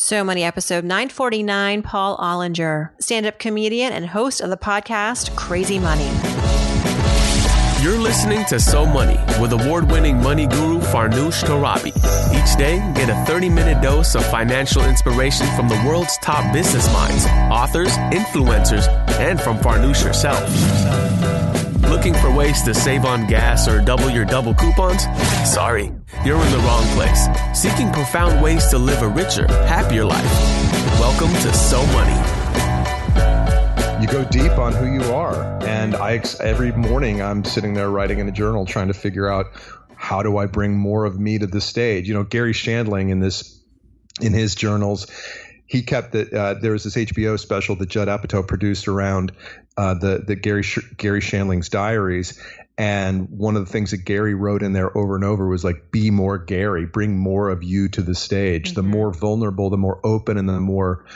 So Money episode 949, Paul Ollinger, stand up comedian and host of the podcast Crazy Money. You're listening to So Money with award winning money guru Farnoosh Torabi. Each day, get a 30 minute dose of financial inspiration from the world's top business minds, authors, influencers, and from Farnoosh herself. Looking for ways to save on gas or double your double coupons? Sorry, you're in the wrong place. Seeking profound ways to live a richer, happier life. Welcome to So Money. You go deep on who you are, and I every morning I'm sitting there writing in a journal trying to figure out how do I bring more of me to the stage. You know, Garry Shandling in this in his journals he kept that uh, there was this HBO special that Judd Apatow produced around uh, the the Garry Sh- Garry Shandling's diaries, and one of the things that Gary wrote in there over and over was like, "Be more Gary, bring more of you to the stage. Mm-hmm. The more vulnerable, the more open, and the more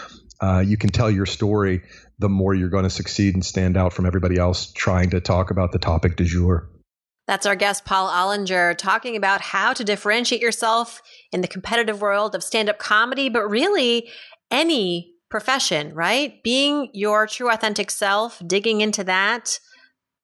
uh, you can tell your story, the more you're going to succeed and stand out from everybody else trying to talk about the topic du jour." That's our guest, Paul Ollinger, talking about how to differentiate yourself in the competitive world of stand up comedy, but really any profession, right? Being your true authentic self, digging into that,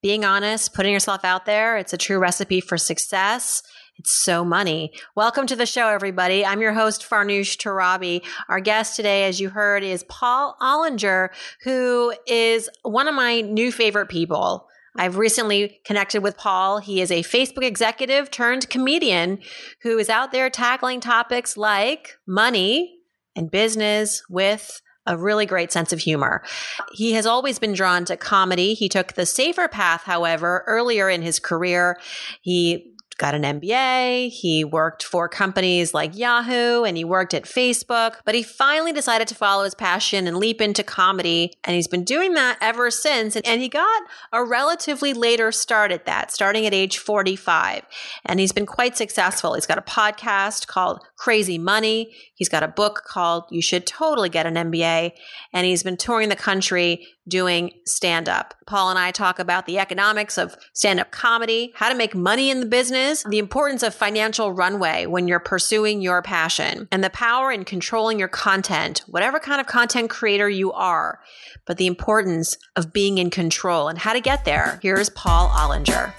being honest, putting yourself out there. It's a true recipe for success. It's so money. Welcome to the show, everybody. I'm your host, Farnoosh Torabi. Our guest today, as you heard, is Paul Ollinger, who is one of my new favorite people. I've recently connected with Paul. He is a Facebook executive turned comedian who is out there tackling topics like money, and business with a really great sense of humor. He has always been drawn to comedy. He took the safer path, however, earlier in his career. He got an MBA. He worked for companies like Yahoo and he worked at Facebook, but he finally decided to follow his passion and leap into comedy. And he's been doing that ever since. And he got a relatively later start at that, starting at age 45. And he's been quite successful. He's got a podcast called Crazy Money. He's got a book called You Should Totally Get an MBA. And he's been touring the country doing stand up. Paul and I talk about the economics of stand up comedy, how to make money in the business, the importance of financial runway when you're pursuing your passion, and the power in controlling your content, whatever kind of content creator you are, but the importance of being in control and how to get there. Here's Paul Ollinger.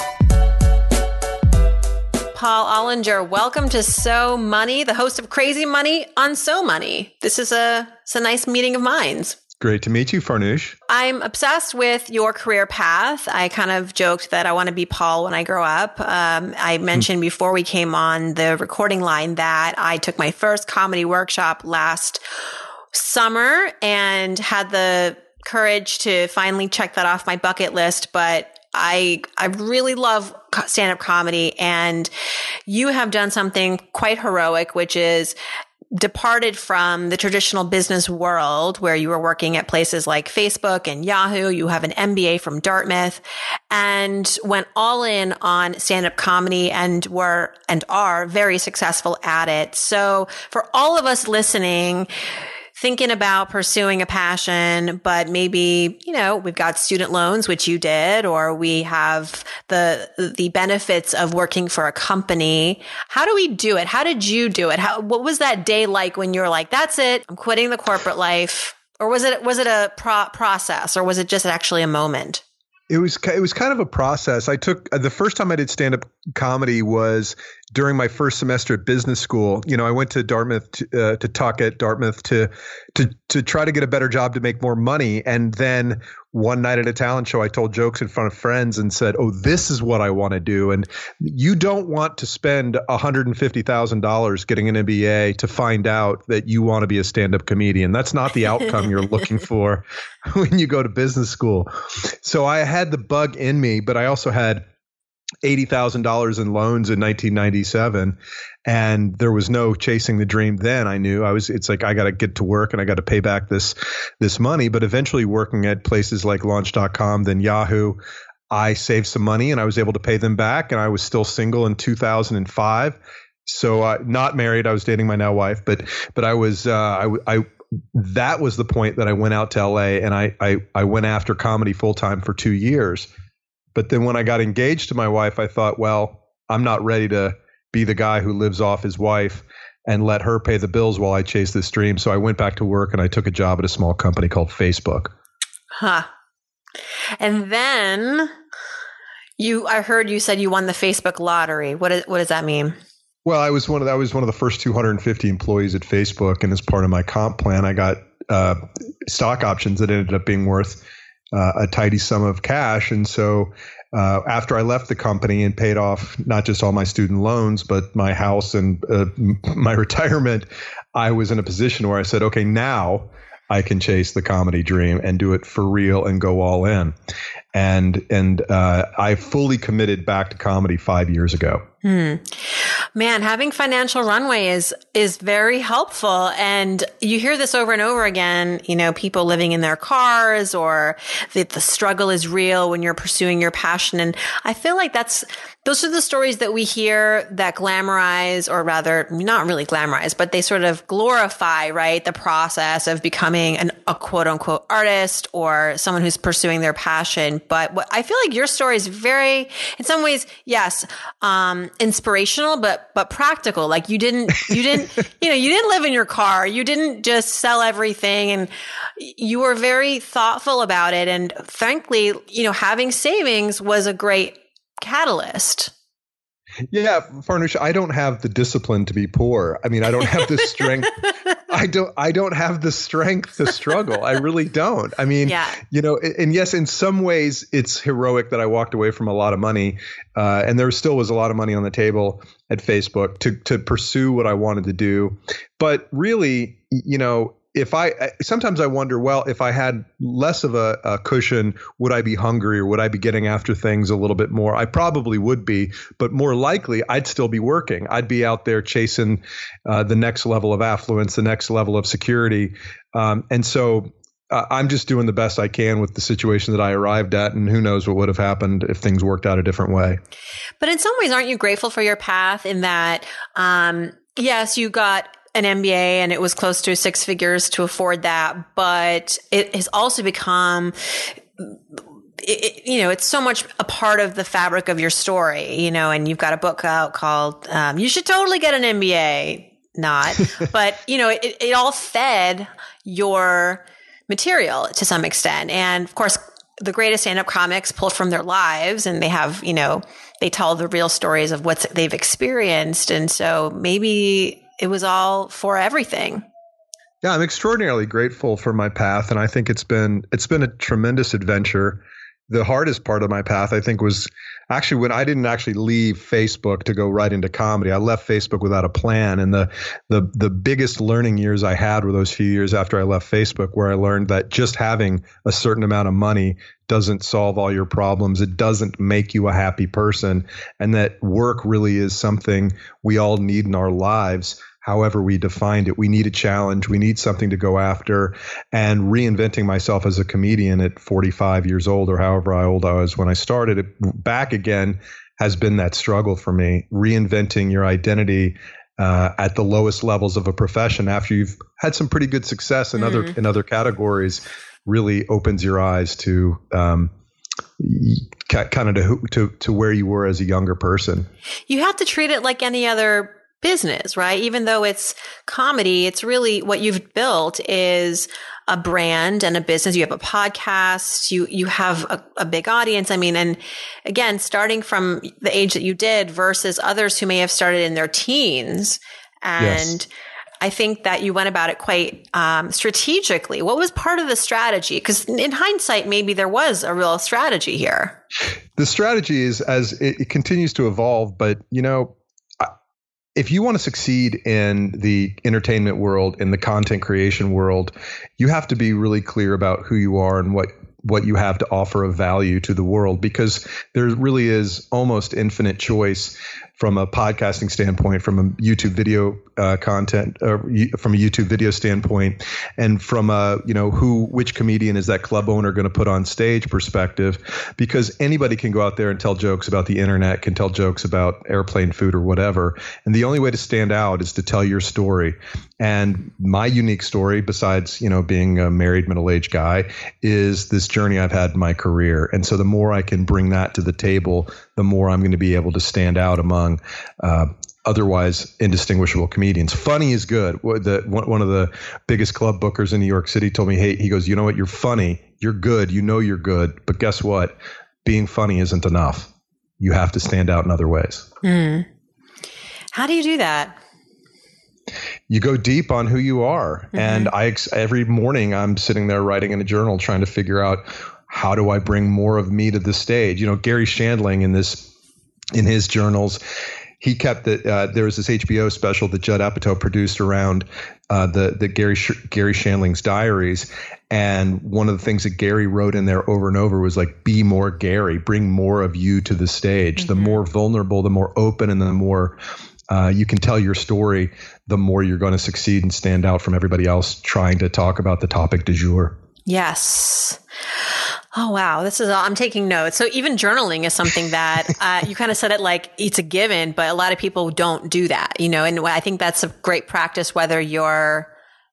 Paul Ollinger, welcome to So Money, the host of Crazy Money on So Money. This is a, it's a nice meeting of minds. Great to meet you, Farnoosh. I'm obsessed with your career path. I kind of joked that I want to be Paul when I grow up. Um, I hmm. mentioned before we came on the recording line that I took my first comedy workshop last summer and had the courage to finally check that off my bucket list. But I I really love stand up comedy, and you have done something quite heroic, which is departed from the traditional business world where you were working at places like Facebook and Yahoo. You have an MBA from Dartmouth and went all in on stand up comedy and were and are very successful at it. So for all of us listening, thinking about pursuing a passion, but maybe, you know, we've got student loans, which you did, or we have the, the benefits of working for a company. How do we do it? How did you do it? How, what was that day like when you were like, that's it. I'm quitting the corporate life. Or was it, was it a pro- process or was it just actually a moment? It was it was kind of a process. I took the first time I did stand up comedy was during my first semester at business school. You know, I went to Dartmouth to, uh, to talk at Dartmouth to to to try to get a better job to make more money, and then one night at a talent show, I told jokes in front of friends and said, "Oh, this is what I want to do." And you don't want to spend hundred and fifty thousand dollars getting an MBA to find out that you want to be a stand-up comedian. That's not the outcome you're looking for when you go to business school. So I had the bug in me, but I also had eighty thousand dollars in loans in 1997, and there was no chasing the dream then i knew. I was it's like i got to get to work and i got to pay back this this money. But eventually working at places like launch.com then yahoo i saved some money and i was able to pay them back and i was still single in 2005 so uh, not married i was dating my now wife but but i was uh, I, I that was the point that i went out to la and i i, I went after comedy full time for two years but then when i got engaged to my wife i thought well i'm not ready to be the guy who lives off his wife and let her pay the bills while I chase this dream. So I went back to work and I took a job at a small company called Facebook. Huh. And then you I heard you said you won the Facebook lottery. What is, what does that mean? Well, I was one of the, I was one of the first 250 employees at Facebook, and as part of my comp plan, I got uh, stock options that ended up being worth uh, a tidy sum of cash. And so, uh, after I left the company and paid off not just all my student loans, but my house and uh, my retirement, I was in a position where I said, okay, now I can chase the comedy dream and do it for real and go all in. And and uh, I fully committed back to comedy five years ago. Hmm. Man, having financial runway is is very helpful. And you hear this over and over again, you know, people living in their cars or that the struggle is real when you're pursuing your passion. And I feel like that's those are the stories that we hear that glamorize or rather not really glamorize, but they sort of glorify, right, the process of becoming an, a quote unquote artist or someone who's pursuing their passion. But what I feel like your story is very in some ways, yes, um, inspirational, but but practical. Like you didn't you didn't you know you didn't live in your car. You didn't just sell everything, and you were very thoughtful about it. And frankly, you know, having savings was a great catalyst. Yeah, Farnoosh, I don't have the discipline to be poor. I mean, I don't have the strength. I don't. I don't have the strength to struggle. I really don't. I mean, yeah. you know, and yes, in some ways, it's heroic that I walked away from a lot of money, uh, and there still was a lot of money on the table at Facebook to to pursue what I wanted to do. But really, you know, if I sometimes I wonder, well, if I had less of a, a, cushion, would I be hungry or would I be getting after things a little bit more? I probably would be, but more likely, I'd still be working. I'd be out there chasing uh, the next level of affluence, the next level of security, um, and so. Uh, I'm just doing the best I can with the situation that I arrived at, and who knows what would have happened if things worked out a different way. But in some ways, aren't you grateful for your path in that, um, yes, you got an MBA and it was close to six figures to afford that, but it has also become it, you know, it's so much a part of the fabric of your story, you know, and you've got a book out called um, "You Should Totally Get an MBA." Not, but you know, it, it all fed your material to some extent, and of course, the greatest stand-up comics pull from their lives, and they have, you know, they tell the real stories of what they've experienced, and so maybe it was all for everything. Yeah, I'm extraordinarily grateful for my path, and I think it's been it's been a tremendous adventure. The hardest part of my path, I think, was actually when I didn't actually leave Facebook to go right into comedy. I left Facebook without a plan, and the the the biggest learning years I had were those few years after I left Facebook, where I learned that just having a certain amount of money doesn't solve all your problems. It doesn't make you a happy person, and that work really is something we all need in our lives however we defined it. We need a challenge. We need something to go after. And reinventing myself as a comedian at 45 years old or however old I was when I started it back again has been that struggle for me. Reinventing your identity uh, at the lowest levels of a profession after you've had some pretty good success in mm. other in other categories really opens your eyes to um, kind of to, to to where you were as a younger person. You have to treat it like any other business, right? Even though it's comedy, it's really what you've built is a brand and a business. You have a podcast, you, you have a, a, big audience. I mean, and again, starting from the age that you did versus others who may have started in their teens. And yes. I think that you went about it quite um, strategically. What was part of the strategy? Because in hindsight, maybe there was a real strategy here. The strategy is as it, it continues to evolve, but you know, if you want to succeed in the entertainment world, in the content creation world, you have to be really clear about who you are and what what you have to offer of value to the world because there really is almost infinite choice from a podcasting standpoint, from a YouTube video uh, content, uh, from a YouTube video standpoint, and from a you know who which comedian is that club owner going to put on stage perspective, because anybody can go out there and tell jokes about the internet, can tell jokes about airplane food or whatever, and the only way to stand out is to tell your story. And my unique story, besides you know being a married middle aged guy, is this journey I've had in my career, and so the more I can bring that to the table, the more I'm going to be able to stand out among uh, otherwise indistinguishable comedians. Funny is good. The, one of the biggest club bookers in New York City told me, "Hey, he goes, you know what? You're funny. You're good. You know you're good. But guess what? Being funny isn't enough. You have to stand out in other ways." Mm. How do you do that? You go deep on who you are, mm-hmm. and I every morning I'm sitting there writing in a journal, trying to figure out how do I bring more of me to the stage. You know, Garry Shandling in this in his journals he kept that uh, there was this HBO special that Judd Apatow produced around uh, the the Garry Sh- Garry Shandling's diaries, and one of the things that Gary wrote in there over and over was like, "Be more Gary, bring more of you to the stage. Mm-hmm. The more vulnerable, the more open, and the more." Uh, you can tell your story, the more you're going to succeed and stand out from everybody else trying to talk about the topic du jour. Yes. Oh wow, this is all, I'm taking notes. So even journaling is something that uh, you kind of said it like it's a given, but a lot of people don't do that, you know. And I think that's a great practice whether you're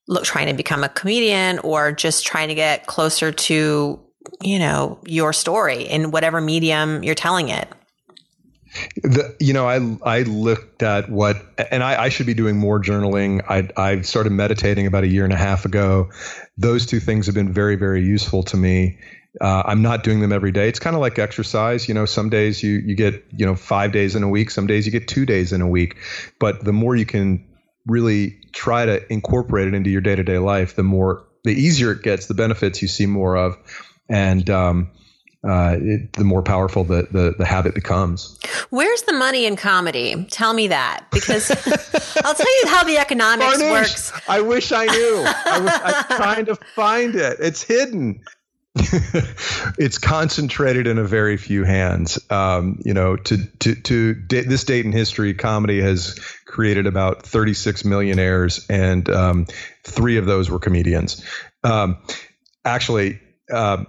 look, trying to become a comedian or just trying to get closer to you know your story in whatever medium you're telling it. The, you know, I I looked at what, and I, I should be doing more journaling. I I started meditating about a year and a half ago. Those two things have been very very useful to me. Uh, I'm not doing them every day. It's kind of like exercise. You know, some days you you get you know five days in a week. Some days you get two days in a week. But the more you can really try to incorporate it into your day to day life, the more the easier it gets. The benefits you see more of, and um, uh, it, the more powerful the, the, the habit becomes. Where's the money in comedy? Tell me that because I'll tell you how the economics works. I wish I knew. I was, I am trying to find it. It's hidden. it's concentrated in a very few hands. Um, you know, to to to da- this date in history, comedy has created about 36 millionaires, and um, three of those were comedians. Um, actually. Uh,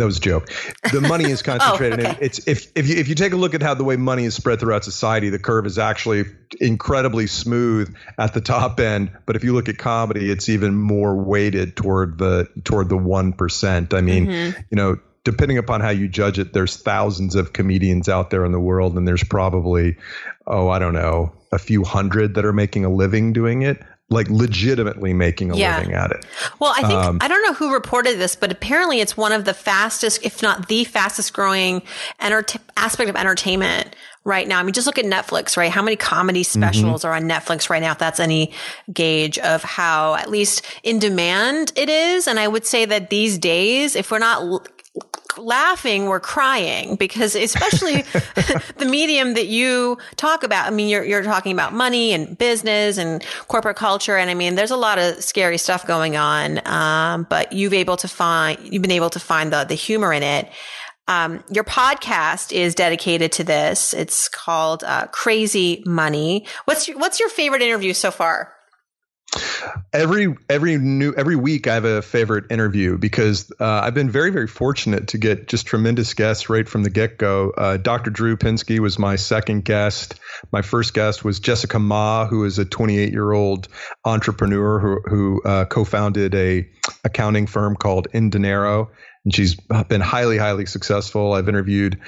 that was a joke. The money is concentrated. oh, okay. It's if if you if you take a look at how the way money is spread throughout society, the curve is actually incredibly smooth at the top end. But if you look at comedy, it's even more weighted toward the toward the one percent. I mean, mm-hmm. you know, depending upon how you judge it, there's thousands of comedians out there in the world, and there's probably, oh, I don't know, a few hundred that are making a living doing it like legitimately making a yeah. living at it. Well, I think um, I don't know who reported this, but apparently it's one of the fastest, if not the fastest growing enter- aspect of entertainment right now. I mean, just look at Netflix, right? How many comedy mm-hmm. specials mm-hmm. are on Netflix right now? If that's any gauge of how at least in demand it is. And I would say that these days, if we're not laughing we're crying because especially the medium that you talk about i mean you're, you're talking about money and business and corporate culture. And i mean there's a lot of scary stuff going on. Um, but you've able to find you've been able to find the the humor in it. Um, your podcast is dedicated to this. It's called uh, crazy money. What's your, what's your favorite interview so far Every every new every week I have a favorite interview because uh, I've been very very fortunate to get just tremendous guests right from the get go. Uh, Dr. Drew Pinsky was my second guest. My first guest was Jessica Mah, who is a 28 year old entrepreneur who who uh, co-founded a accounting firm called Indinero, and she's been highly highly successful. I've interviewed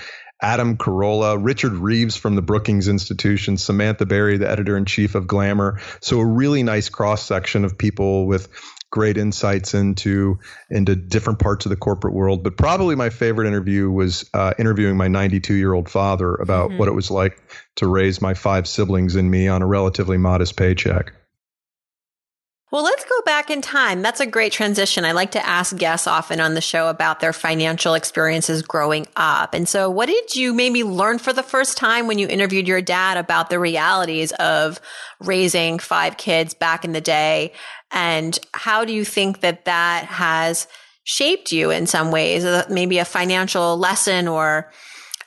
Adam Carolla, Richard Reeves from the Brookings Institution, Samantha Barry, the editor in chief of Glamour. So a really nice cross section of people with great insights into into different parts of the corporate world. But probably my favorite interview was uh, interviewing my 92 year old father about mm-hmm. what it was like to raise my five siblings and me on a relatively modest paycheck. Well, let's go back in time. That's a great transition. I like to ask guests often on the show about their financial experiences growing up. And so, what did you maybe learn for the first time when you interviewed your dad about the realities of raising five kids back in the day? And how do you think that that has shaped you in some ways? Maybe a financial lesson or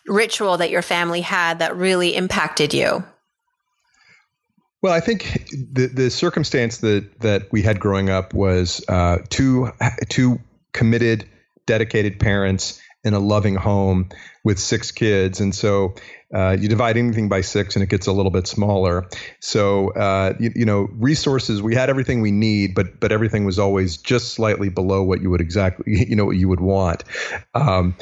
ritual that your family had that really impacted you? Well, I think the the circumstance that that we had growing up was uh, two two committed, dedicated parents in a loving home with six kids, and so uh, you divide anything by six, and it gets a little bit smaller. So uh, you, you, know, resources we had everything we need, but but everything was always just slightly below what you would exactly you know what you would want. Um,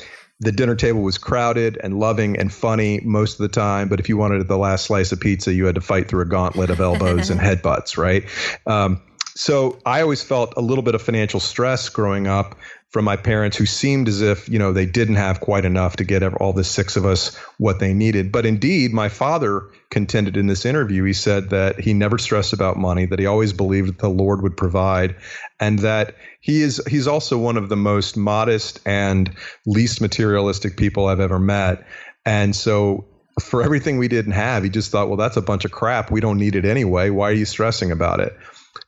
the dinner table was crowded and loving and funny most of the time. But if you wanted the last slice of pizza, you had to fight through a gauntlet of elbows and headbutts, right? Um, so I always felt a little bit of financial stress growing up from my parents who seemed as if you know they didn't have quite enough to get all the six of us what they needed. But indeed my father contended in this interview. He said that he never stressed about money that he always believed that the lord would provide and that he is he's also one of the most modest and least materialistic people i've ever met. And so for everything we didn't have he just thought well that's a bunch of crap. We don't need it anyway. Why are you stressing about it?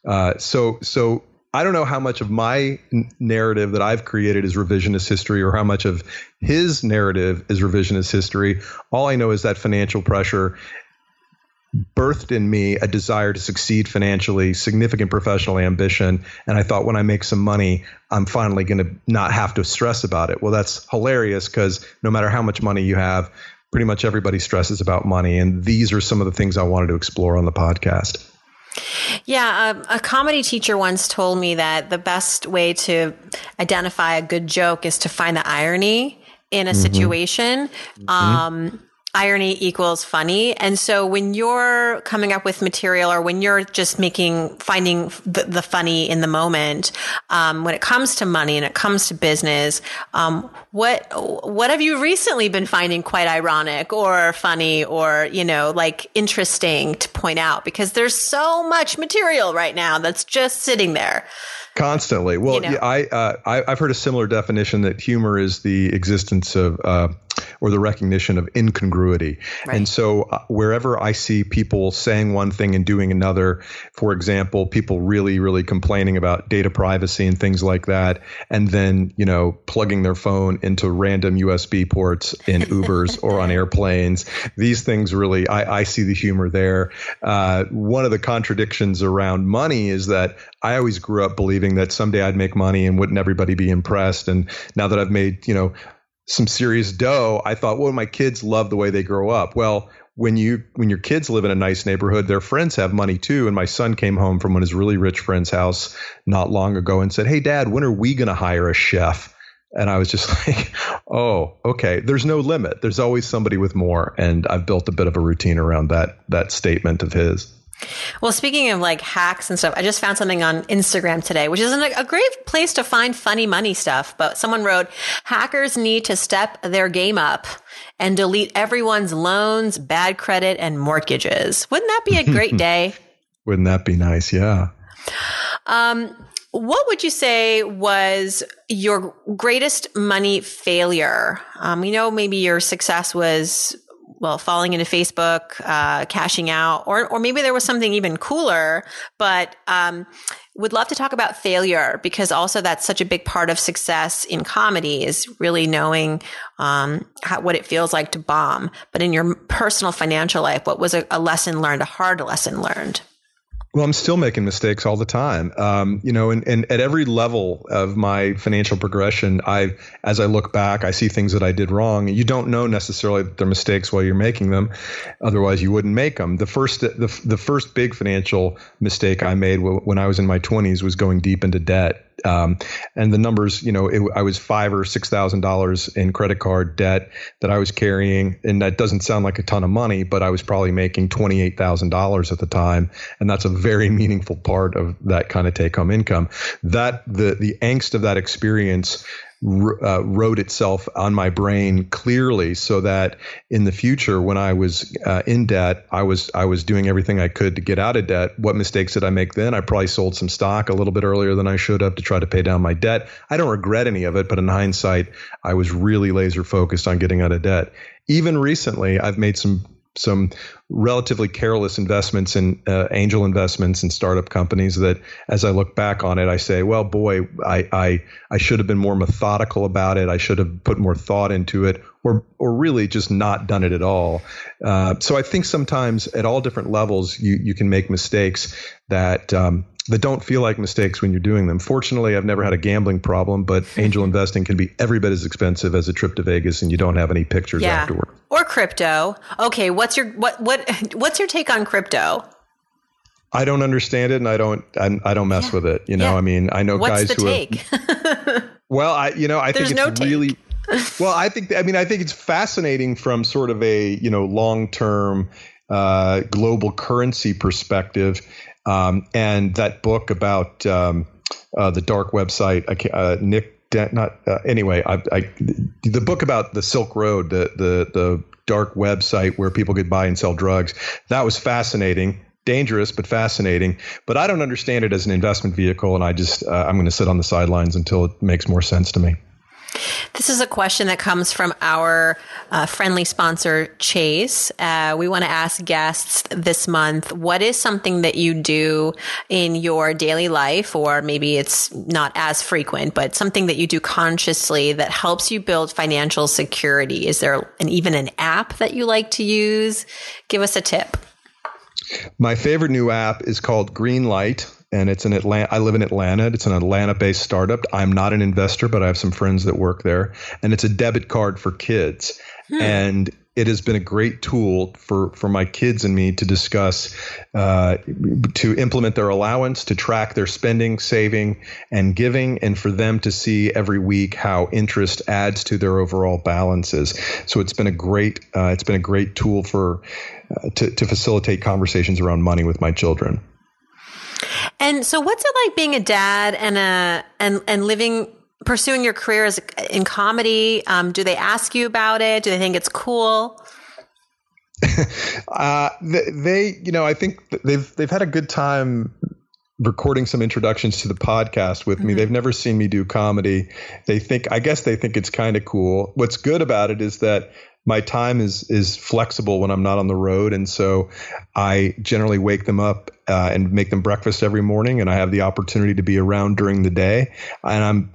Uh, so so I don't know how much of my narrative that I've created is revisionist history or how much of his narrative is revisionist history. All I know is that financial pressure birthed in me a desire to succeed financially, significant professional ambition. And I thought when I make some money, I'm finally going to not have to stress about it. Well, that's hilarious because no matter how much money you have, pretty much everybody stresses about money. And these are some of the things I wanted to explore on the podcast. Yeah, a, um, a, comedy teacher once told me that the best way to identify a good joke is to find the irony in a mm-hmm. situation. Mm-hmm. Irony equals funny. And so when you're coming up with material or when you're just making, finding the, the funny in the moment, um, when it comes to money and it comes to business, um, what, what have you recently been finding quite ironic or funny or, you know, like interesting to point out? Because there's so much material right now that's just sitting there. Constantly. Well, you know? yeah, I, uh, I have heard a similar definition that humor is the existence of uh, or the recognition of incongruity. Right. And so uh, wherever I see people saying one thing and doing another, for example, people really really complaining about data privacy and things like that, and then you know plugging their phone into random USB ports in Ubers or on airplanes. These things really, I, I see the humor there. Uh, one of the contradictions around money is that I always grew up believing that someday I'd make money and wouldn't everybody be impressed. And now that I've made, you know, some serious dough, I thought, well, my kids love the way they grow up. Well, when you when your kids live in a nice neighborhood, their friends have money too. And my son came home from one of his really rich friend's house not long ago and said, Hey dad, when are we gonna hire a chef? And I was just like, oh, okay. There's no limit. There's always somebody with more. And I've built a bit of a routine around that that statement of his. Well, speaking of like hacks and stuff, I just found something on Instagram today, which isn't a great place to find funny money stuff. But someone wrote, hackers need to step their game up and delete everyone's loans, bad credit, and mortgages. Wouldn't that be a great day? Wouldn't that be nice? Yeah. Um, what would you say was your greatest money failure? Um, you know, maybe your success was well, falling into Facebook, uh, cashing out, or or maybe there was something even cooler. But um, would love to talk about failure because also that's such a big part of success in comedy is really knowing um, how, what it feels like to bomb. But in your personal financial life, what was a, a lesson learned, a hard lesson learned? Well, I'm still making mistakes all the time. Um, you know, and, and at every level of my financial progression, I, as I look back, I see things that I did wrong. You don't know necessarily that they're mistakes while you're making them, otherwise you wouldn't make them. The first, the, the first big financial mistake I made when I was in my 20s was going deep into debt. Um, and the numbers, you know, it, I was five or six thousand dollars in credit card debt that I was carrying, and that doesn't sound like a ton of money, but I was probably making twenty eight thousand dollars at the time, and that's a very meaningful part of that kind of take home income. That the the angst of that experience uh, wrote itself on my brain clearly so that in the future when I was uh, in debt I was I was doing everything I could to get out of debt. What mistakes did I make then? I probably sold some stock a little bit earlier than I should have to try to pay down my debt. I don't regret any of it but in hindsight I was really laser focused on getting out of debt. Even recently I've made some some relatively careless investments in uh, angel investments in startup companies that as I look back on it, I say, well, boy, I, I, I should have been more methodical about it. I should have put more thought into it or, or really just not done it at all. Uh, so I think sometimes at all different levels, you, you can make mistakes that, um, that don't feel like mistakes when you're doing them. Fortunately, I've never had a gambling problem, but angel investing can be every bit as expensive as a trip to Vegas and you don't have any pictures yeah. afterward. Or crypto. Okay, what's your what what what's your take on crypto? I don't understand it and I don't I, I don't mess yeah. with it. You know, yeah. I mean, I know what's guys who take? have Well, I you know, I There's think it's no really well, I think I mean I think it's fascinating from sort of a you know long term uh, global currency perspective, um, and that book about um, uh, the dark website. Uh, Nick, not uh, anyway. I, I, the book about the Silk Road, the the the dark website where people could buy and sell drugs. That was fascinating dangerous but fascinating. But I don't understand it as an investment vehicle, and I just uh, I'm going to sit on the sidelines until it makes more sense to me. This is a question that comes from our uh, friendly sponsor, Chase. Uh, we want to ask guests this month what is something that you do in your daily life, or maybe it's not as frequent, but something that you do consciously that helps you build financial security? Is there an, even an app that you like to use? Give us a tip. My favorite new app is called Greenlight and it's an Atlanta. I live in Atlanta. It's an Atlanta-based startup. I'm not an investor, but I have some friends that work there, and it's a debit card for kids. Hmm. And it has been a great tool for for my kids and me to discuss, uh, to implement their allowance, to track their spending, saving, and giving, and for them to see every week how interest adds to their overall balances. So it's been a great uh, it's been a great tool for uh, to to facilitate conversations around money with my children. And so, what's it like being a dad and a and and living pursuing your career as in comedy? Um, do they ask you about it? Do they think it's cool? uh, they, you know, I think they've they've had a good time recording some introductions to the podcast with me. Mm-hmm. They've never seen me do comedy. They think, I guess, they think it's kind of cool. What's good about it is that my time is is flexible when I'm not on the road, and so I generally wake them up uh, and make them breakfast every morning, and I have the opportunity to be around during the day. And I'm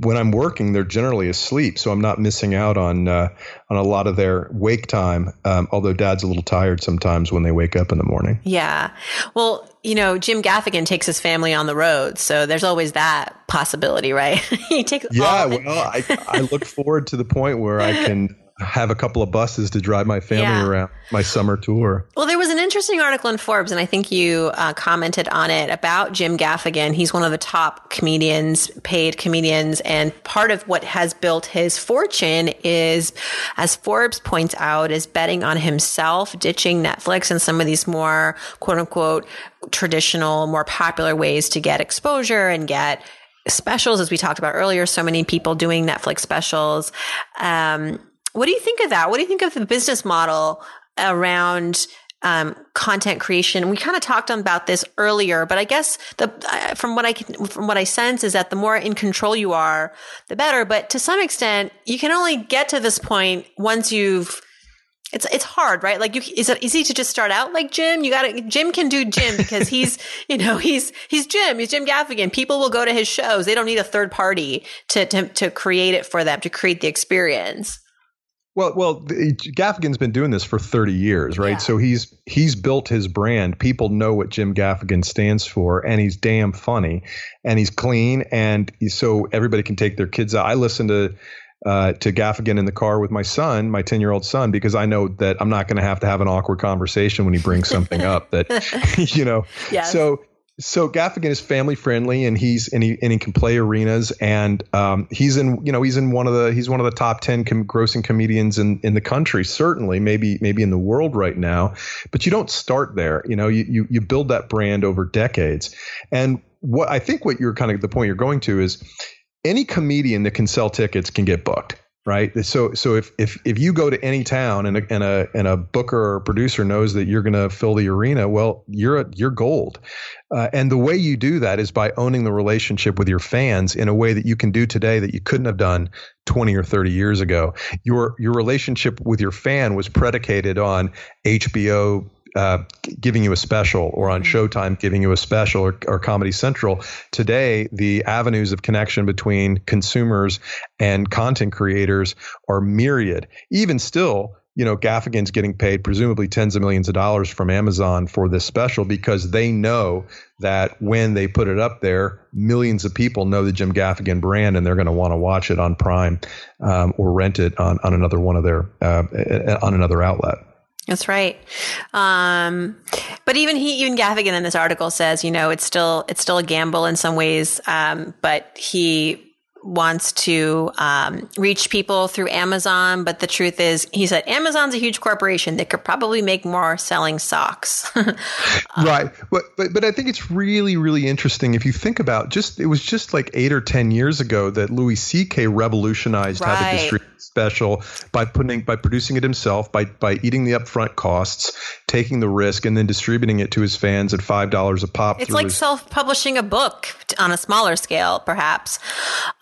when I'm working, they're generally asleep, so I'm not missing out on uh, on a lot of their wake time. Um, although Dad's a little tired sometimes when they wake up in the morning. Yeah, well, you know, Jim Gaffigan takes his family on the road, so there's always that possibility, right? he takes. Yeah, well, I, I look forward to the point where I can have a couple of buses to drive my family yeah. around my summer tour. Well, there was an interesting article in Forbes, and I think you uh, commented on it about Jim Gaffigan. He's one of the top comedians, paid comedians, and part of what has built his fortune is, as Forbes points out, is betting on himself, ditching Netflix and some of these more quote unquote traditional, more popular ways to get exposure and get specials, as we talked about earlier. So many people doing Netflix specials. Um, what do you think of that? What do you think of the business model around um, content creation? We kind of talked about this earlier, but I guess the from what I can, from what I sense is that the more in control you are, the better. But to some extent, you can only get to this point once you've it's it's hard, right? Like, you, is it easy to just start out like Jim? You got to Jim can do Jim because he's you know he's he's Jim. He's Jim Gaffigan. People will go to his shows. They don't need a third party to to to create it for them to create the experience. Well, well, Gaffigan's been doing this for 30 years, right? Yeah. So he's he's built his brand. People know what Jim Gaffigan stands for, and he's damn funny, and he's clean, and so everybody can take their kids out. I listen to uh, to Gaffigan in the car with my son, my 10 year old son, because I know that I'm not going to have to have an awkward conversation when he brings something up that, you know, yes. so so Gaffigan is family friendly, and he's and he and he can play arenas, and um, he's in you know he's in one of the he's one of the top ten com- grossing comedians in in the country, certainly maybe maybe in the world right now. But you don't start there, you know. You you you build that brand over decades, and what I think what you're kind of the point you're going to is any comedian that can sell tickets can get booked right? So so if if if you go to any town and a and a and a booker or producer knows that you're going to fill the arena, well, you're a, you're gold. Uh, and the way you do that is by owning the relationship with your fans in a way that you can do today that you couldn't have done 20 or 30 years ago. Your your relationship with your fan was predicated on HBO uh, giving you a special or on mm-hmm. Showtime giving you a special or, or, Comedy Central. Today, the avenues of connection between consumers and content creators are myriad. Even still, you know, Gaffigan's getting paid presumably tens of millions of dollars from Amazon for this special because they know that when they put it up there, millions of people know the Jim Gaffigan brand and they're going to want to watch it on Prime um, or rent it on, on another one of their uh, on another outlet. That's right. Um, but even he, even Gaffigan in this article says, you know, it's still, it's still a gamble in some ways. Um, but he wants to um, reach people through Amazon, but the truth is, he said Amazon's a huge corporation that could probably make more selling socks. right, but, but but I think it's really really interesting if you think about just it was just like eight or ten years ago that Louis C.K. revolutionized right. how to distribute special by putting by producing it himself by by eating the upfront costs, taking the risk, and then distributing it to his fans at five dollars a pop. It's like his- self-publishing a book on a smaller scale, perhaps.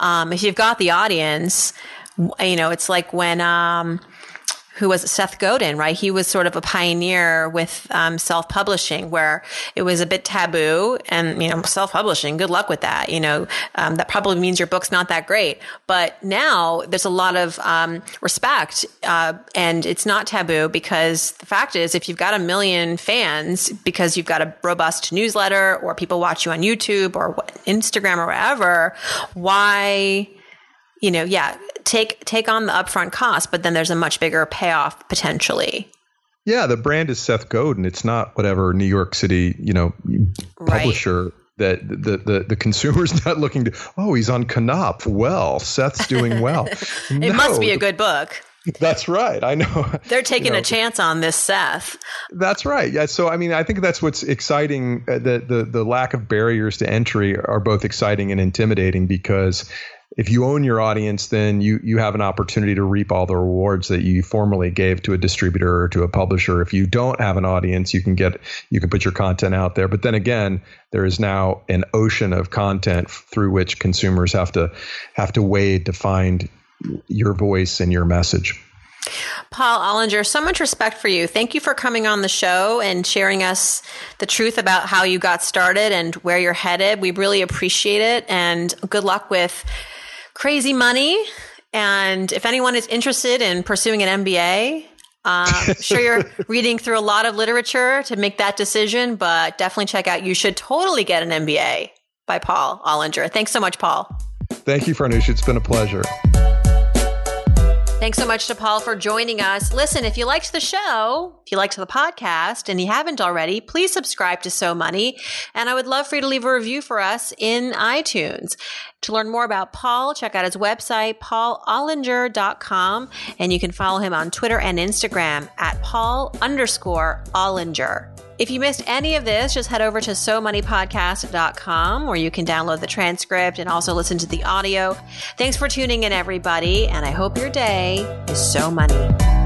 Um, if you've got the audience, you know, it's like when. Um, who was Seth Godin, right? He was sort of a pioneer with um, self publishing, where it was a bit taboo, and you know, self publishing. Good luck with that. You know, um, that probably means your book's not that great. But now there's a lot of um, respect, uh, and it's not taboo because the fact is, if you've got a million fans because you've got a robust newsletter, or people watch you on YouTube or Instagram or wherever, why? You know, yeah, take take on the upfront cost, but then there's a much bigger payoff potentially. Yeah, the brand is Seth Godin. It's not whatever New York City, you know, publisher right. that the, the the consumer's not looking to. Oh, he's on Knopf. Well, Seth's doing well. it no. must be a good book. That's right. I know. They're taking you know, a chance on this Seth. That's right. Yeah. So I mean, I think that's what's exciting. Uh, the the the lack of barriers to entry are both exciting and intimidating because if you own your audience, then you you have an opportunity to reap all the rewards that you formerly gave to a distributor or to a publisher. If you don't have an audience, you can get you can put your content out there. But then again, there is now an ocean of content through which consumers have to have to wade to find your voice and your message. Paul Ollinger, so much respect for you. Thank you for coming on the show and sharing us the truth about how you got started and where you're headed. We really appreciate it and good luck with crazy money. And if anyone is interested in pursuing an MBA, um, I'm sure you're reading through a lot of literature to make that decision, but definitely check out You Should Totally Get an MBA by Paul Ollinger. Thanks so much, Paul. Thank you, Farnoosh. It's been a pleasure. Thanks so much to Paul for joining us. Listen, if you liked the show, if you liked the podcast and you haven't already, please subscribe to So Money. And I would love for you to leave a review for us in iTunes. To learn more about Paul, check out his website, paulollinger.com. And you can follow him on Twitter and Instagram at paul underscore ollinger. If you missed any of this, just head over to SoMoneyPodcast.com where you can download the transcript and also listen to the audio. Thanks for tuning in, everybody, and I hope your day is so money.